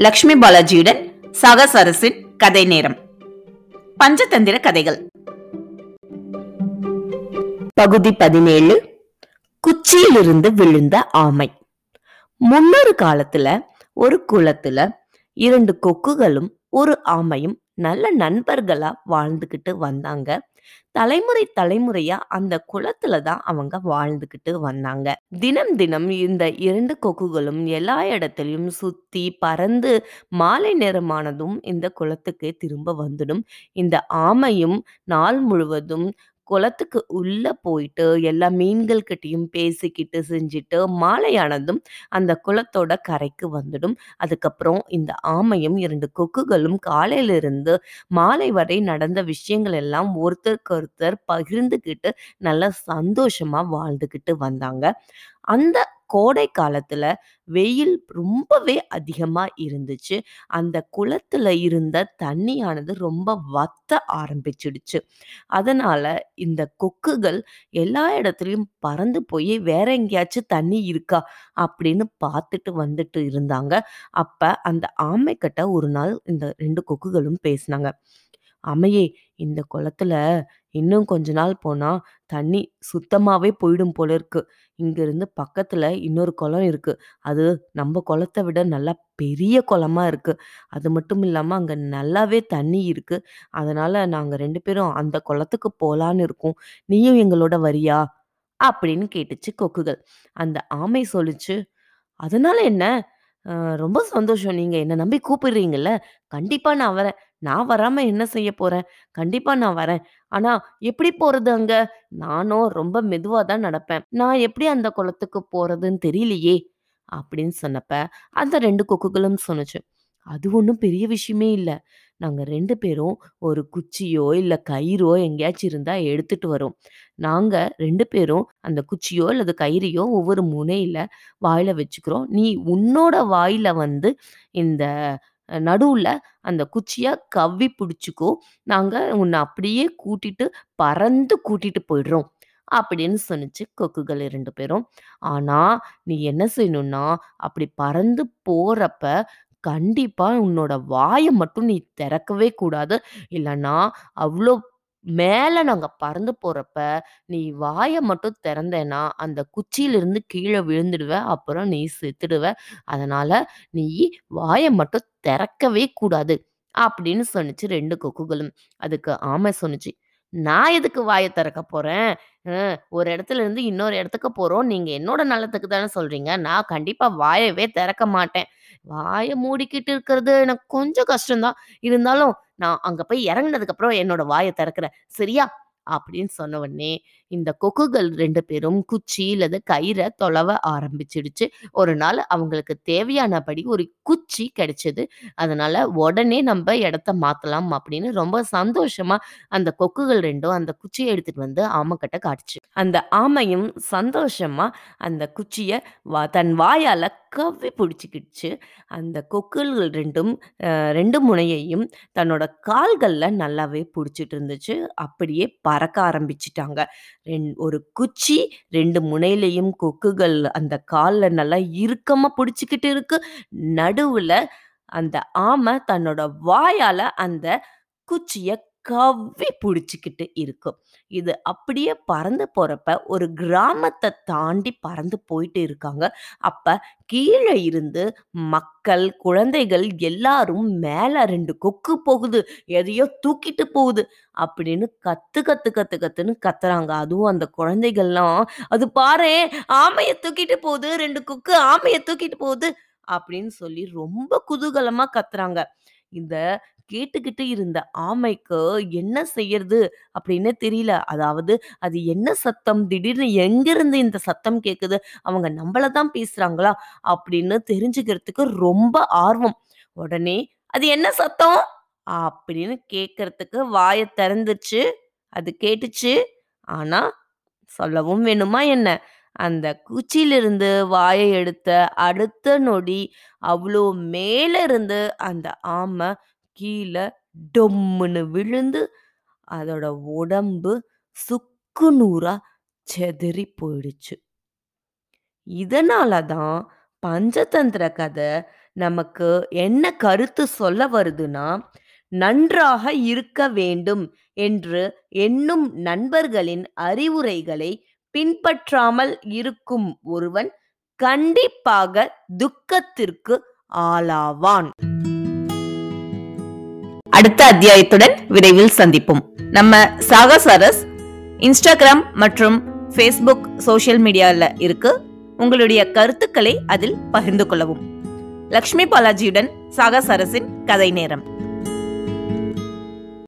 லக்ஷ்மி பாலாஜியுடன் சாகசரசின் கதை நேரம். பஞ்சதந்திர கதைகள். பகுதி பதினேழு. குச்சியிலிருந்து விழுந்த ஆமை. முன்னொரு காலத்துல ஒரு குளத்துல இரண்டு கொக்குகளும் ஒரு ஆமையும் நல்ல நண்பர்களா வாழ்ந்துகிட்டு வந்தாங்க. தலைமுறை தலைமுறையா அந்த குளத்துல தான் அவங்க வாழ்ந்துகிட்டு வந்தாங்க. தினம் தினம் இந்த இரண்டு கொக்குகளும் எல்லா இடத்துலயும் சுத்தி பறந்து மாலை நேரமானதும் இந்த குளத்துக்கு திரும்ப வந்துடும். இந்த ஆமையும் நாள் முழுவதும் குளத்துக்கு உள்ள போயிட்டு எல்லா மீன்கள்கிட்டையும் பேசிக்கிட்டு செஞ்சுட்டு மாலையானதும் அந்த குளத்தோட கரைக்கு வந்துடும். அதுக்கப்புறம் இந்த ஆமையும் இரண்டு கொக்குகளும் காலையிலிருந்து மாலை வரை நடந்த விஷயங்கள் எல்லாம் ஒருத்தருக்கு ஒருத்தர் பகிர்ந்துக்கிட்டு நல்லா சந்தோஷமா வாழ்ந்துக்கிட்டு வந்தாங்க. அந்த கோடை காலத்துல வெயில் ரொம்பவே அதிகமா இருந்துச்சு. அந்த குளத்துல இருந்த தண்ணியானது ரொம்ப வத்த ஆரம்பிச்சிடுச்சு. அதனால இந்த கொக்குகள் எல்லா இடத்துலயும் பறந்து போய் வேற எங்கேயாச்சும் தண்ணி இருக்கா அப்படின்னு பார்த்துட்டு வந்துட்டு இருந்தாங்க. அப்ப அந்த ஆமைக்கிட்ட ஒரு நாள் இந்த ரெண்டு கொக்குகளும் பேசினாங்க. ஆமையே இந்த குளத்துல இன்னும் கொஞ்ச நாள் போனா தண்ணி சுத்தமாவே போயிடும் போல இருக்கு. இங்க பக்கத்தில் பக்கத்துல இன்னொரு குளம் இருக்கு. அது நம்ம குளத்தை விட நல்லா பெரிய குளமா இருக்கு. அது மட்டும் இல்லாம அங்க நல்லாவே தண்ணி இருக்கு. அதனால நாங்க ரெண்டு பேரும் அந்த குளத்துக்கு போலான்னு இருக்கோம். நீயும் எங்களோட வரியா? அப்படின்னு கேட்டுச்சு கொக்குகள். அந்த ஆமை சொல்லுச்சு அதனால என்ன? ரொம்ப சந்தோஷம். நீங்க என்ன நம்பி கூப்பிடுறீங்கல்ல கண்டிப்பா நான் வரேன். நான் வராம என்ன செய்ய போறேன்? கண்டிப்பா நான் வரேன். ஆனா எப்படி போறது அங்க? நானும் ரொம்ப மெதுவா தான் நடப்பேன். நான் எப்படி அந்த குளத்துக்கு போறதுன்னு தெரியலையே அப்படின்னு சொன்னப்ப அந்த ரெண்டு கொக்குகளும் சொன்னுச்சு. அது ஒன்றும் பெரிய விஷயமே இல்லை. நாங்க ரெண்டு பேரும் ஒரு குச்சியோ இல்ல கயிறோ எங்கேயாச்சும் இருந்தா எடுத்துட்டு வரோம். நாங்க ரெண்டு பேரும் அந்த குச்சியோ அல்லது கயிறையோ ஒவ்வொரு முனையில வாயில வச்சுக்கிறோம். நீ உன்னோட வாயில வந்து இந்த நடுவில் நடுவுல அந்த குச்சிய கவ்வி பிடிச்சுக்கோ. நாங்க உன்னை அப்படியே கூட்டிட்டு பறந்து கூட்டிட்டு போயிடுறோம் அப்படின்னு சொன்னுச்சு கொக்குகள் இரண்டு பேரும். ஆனா நீ என்ன செய்யணும்னா அப்படி பறந்து போறப்ப கண்டிப்பா உன்னோட வாயை மட்டும் நீ திறக்கவே கூடாது. இல்லைன்னா அவ்வளோ மேல நாங்க பறந்து போறப்ப நீ வாயை மட்டும் திறந்தேன்னா அந்த குச்சியிலிருந்து கீழே விழுந்துடுவ அப்புறம் நீ செத்துடுவ. அதனால நீ வாயை மட்டும் திறக்கவே கூடாது. அப்படின்னு சொன்னுச்சு ரெண்டு கொக்குகளும். அதுக்கு ஆமை சொன்னுச்சு நான் எதுக்கு வாயை திறக்க போறேன்? ஒரு இடத்துல இருந்து இன்னொரு இடத்துக்கு போறோம். நீங்க என்னோட நலத்துக்கு தானே சொல்றீங்க. நான் கண்டிப்பா வாயவே திறக்க மாட்டேன். வாயை மூடிக்கிட்டு இருக்கிறது எனக்கு கொஞ்சம் கஷ்டம்தான். இருந்தாலும் நான் அங்க போய் இறங்குனதுக்கு அப்புறம் என்னோட வாயை திறக்கிறேன். சரியா? அப்படின்னு சொன்ன உடனே இந்த கொக்குகள் ரெண்டு பேரும் குச்சி இல்லது கயிறை தொலைவ ஆரம்பிச்சிடுச்சு. ஒரு நாள் அவங்களுக்கு தேவையானபடி ஒரு குச்சி கிடைச்சது. அதனால உடனே நம்ம இடத்த மாத்தலாம் அப்படின்னு ரொம்ப சந்தோஷமா அந்த கொக்குகள் ரெண்டும் அந்த குச்சியை எடுத்துட்டு வந்து ஆமைக்கிட்ட காட்டுச்சு. அந்த ஆமையும் சந்தோஷமா அந்த குச்சியை வா தன் வாயால கவ்வி பிடிச்சிக்கிடுச்சு அந்த கொக்குல்கள் ரெண்டும் ரெண்டு முனையையும் தன்னோட கால்கள்ல நல்லாவே பிடிச்சிட்டு இருந்துச்சு. அப்படியே பறக்க ஆரம்பிச்சிட்டாங்க. ரெண் ஒரு குச்சி ரெண்டு முனையிலையும் கொக்குகள் அந்த கால்ல நல்லா இறுக்கமா பிடிச்சிக்கிட்டு இருக்கு. நடுவுல அந்த ஆமை தன்னோட வாயால அந்த குச்சிய கவ்வி பிடிச்சிக்கிட்டு இருக்கும். இது அப்படியே பறந்து போகிறப்ப ஒரு கிராமத்தை தாண்டி பறந்து போயிட்டு இருக்காங்க. அப்போ கீழே இருந்து மக்கள் குழந்தைகள் எல்லாரும் மேலே ரெண்டு கொக்கு போகுது. எதையோ தூக்கிட்டு போகுது அப்படின்னு கத்து கத்து கத்து கத்துன்னு கத்துறாங்க. அதுவும் அந்த குழந்தைகள்லாம் அது பாரு ஆமையை தூக்கிட்டு போகுது. ரெண்டு கொக்கு ஆமையை தூக்கிட்டு போகுது. அப்படின்னு சொல்லி ரொம்ப குதூகலமா கத்துறாங்க. இந்த கேட்டுக்கிட்டு இருந்த ஆமைக்கு என்ன செய்யறது அப்படின்னு தெரியல. அதாவது அது என்ன சத்தம்? திடீர்னு எங்கிருந்து இந்த சத்தம் கேட்குது அவங்க நம்மள தான் பேசுறாங்களா? அப்படின்னு தெரிஞ்சுக்கிறதுக்கு ரொம்ப ஆர்வம். உடனே அது என்ன சத்தம்? அப்படின்னு கேட்கறதுக்கு வாயை திறந்துச்சு அது கேட்டுச்சு. ஆனா சொல்லவும் வேணுமா என்ன? அந்த குச்சியிலிருந்து வாயை எடுத்த அடுத்த நொடி அவ்வளோ மேல இருந்து அந்த ஆமை கீழே டொம்முன்னு விழுந்து அதோட உடம்பு சுக்கு நூறா செதறி போயிடுச்சு. இதனால தான் பஞ்சதந்திர கதை நமக்கு என்ன கருத்து சொல்ல வருதுன்னா நன்றாக இருக்க வேண்டும் என்று எண்ணும் நண்பர்களின் அறிவுரைகளை பின்பற்றாமல் இருக்கும் ஒருவன் கண்டிப்பாக துக்கத்திற்கு ஆளாவான். அடுத்த அத்தியாயத்துடன் விரைவில் சந்திப்போம். நம்ம சாகசரஸ் இன்ஸ்டாகிராம் மற்றும் ஃபேஸ்புக் சோஷியல் மீடியாவில் இருக்கு. உங்களுடைய கருத்துக்களை அதில் பகிர்ந்து கொள்ளவும். லக்ஷ்மி பாலாஜியுடன் சாகசரஸின் கதை நேரம்.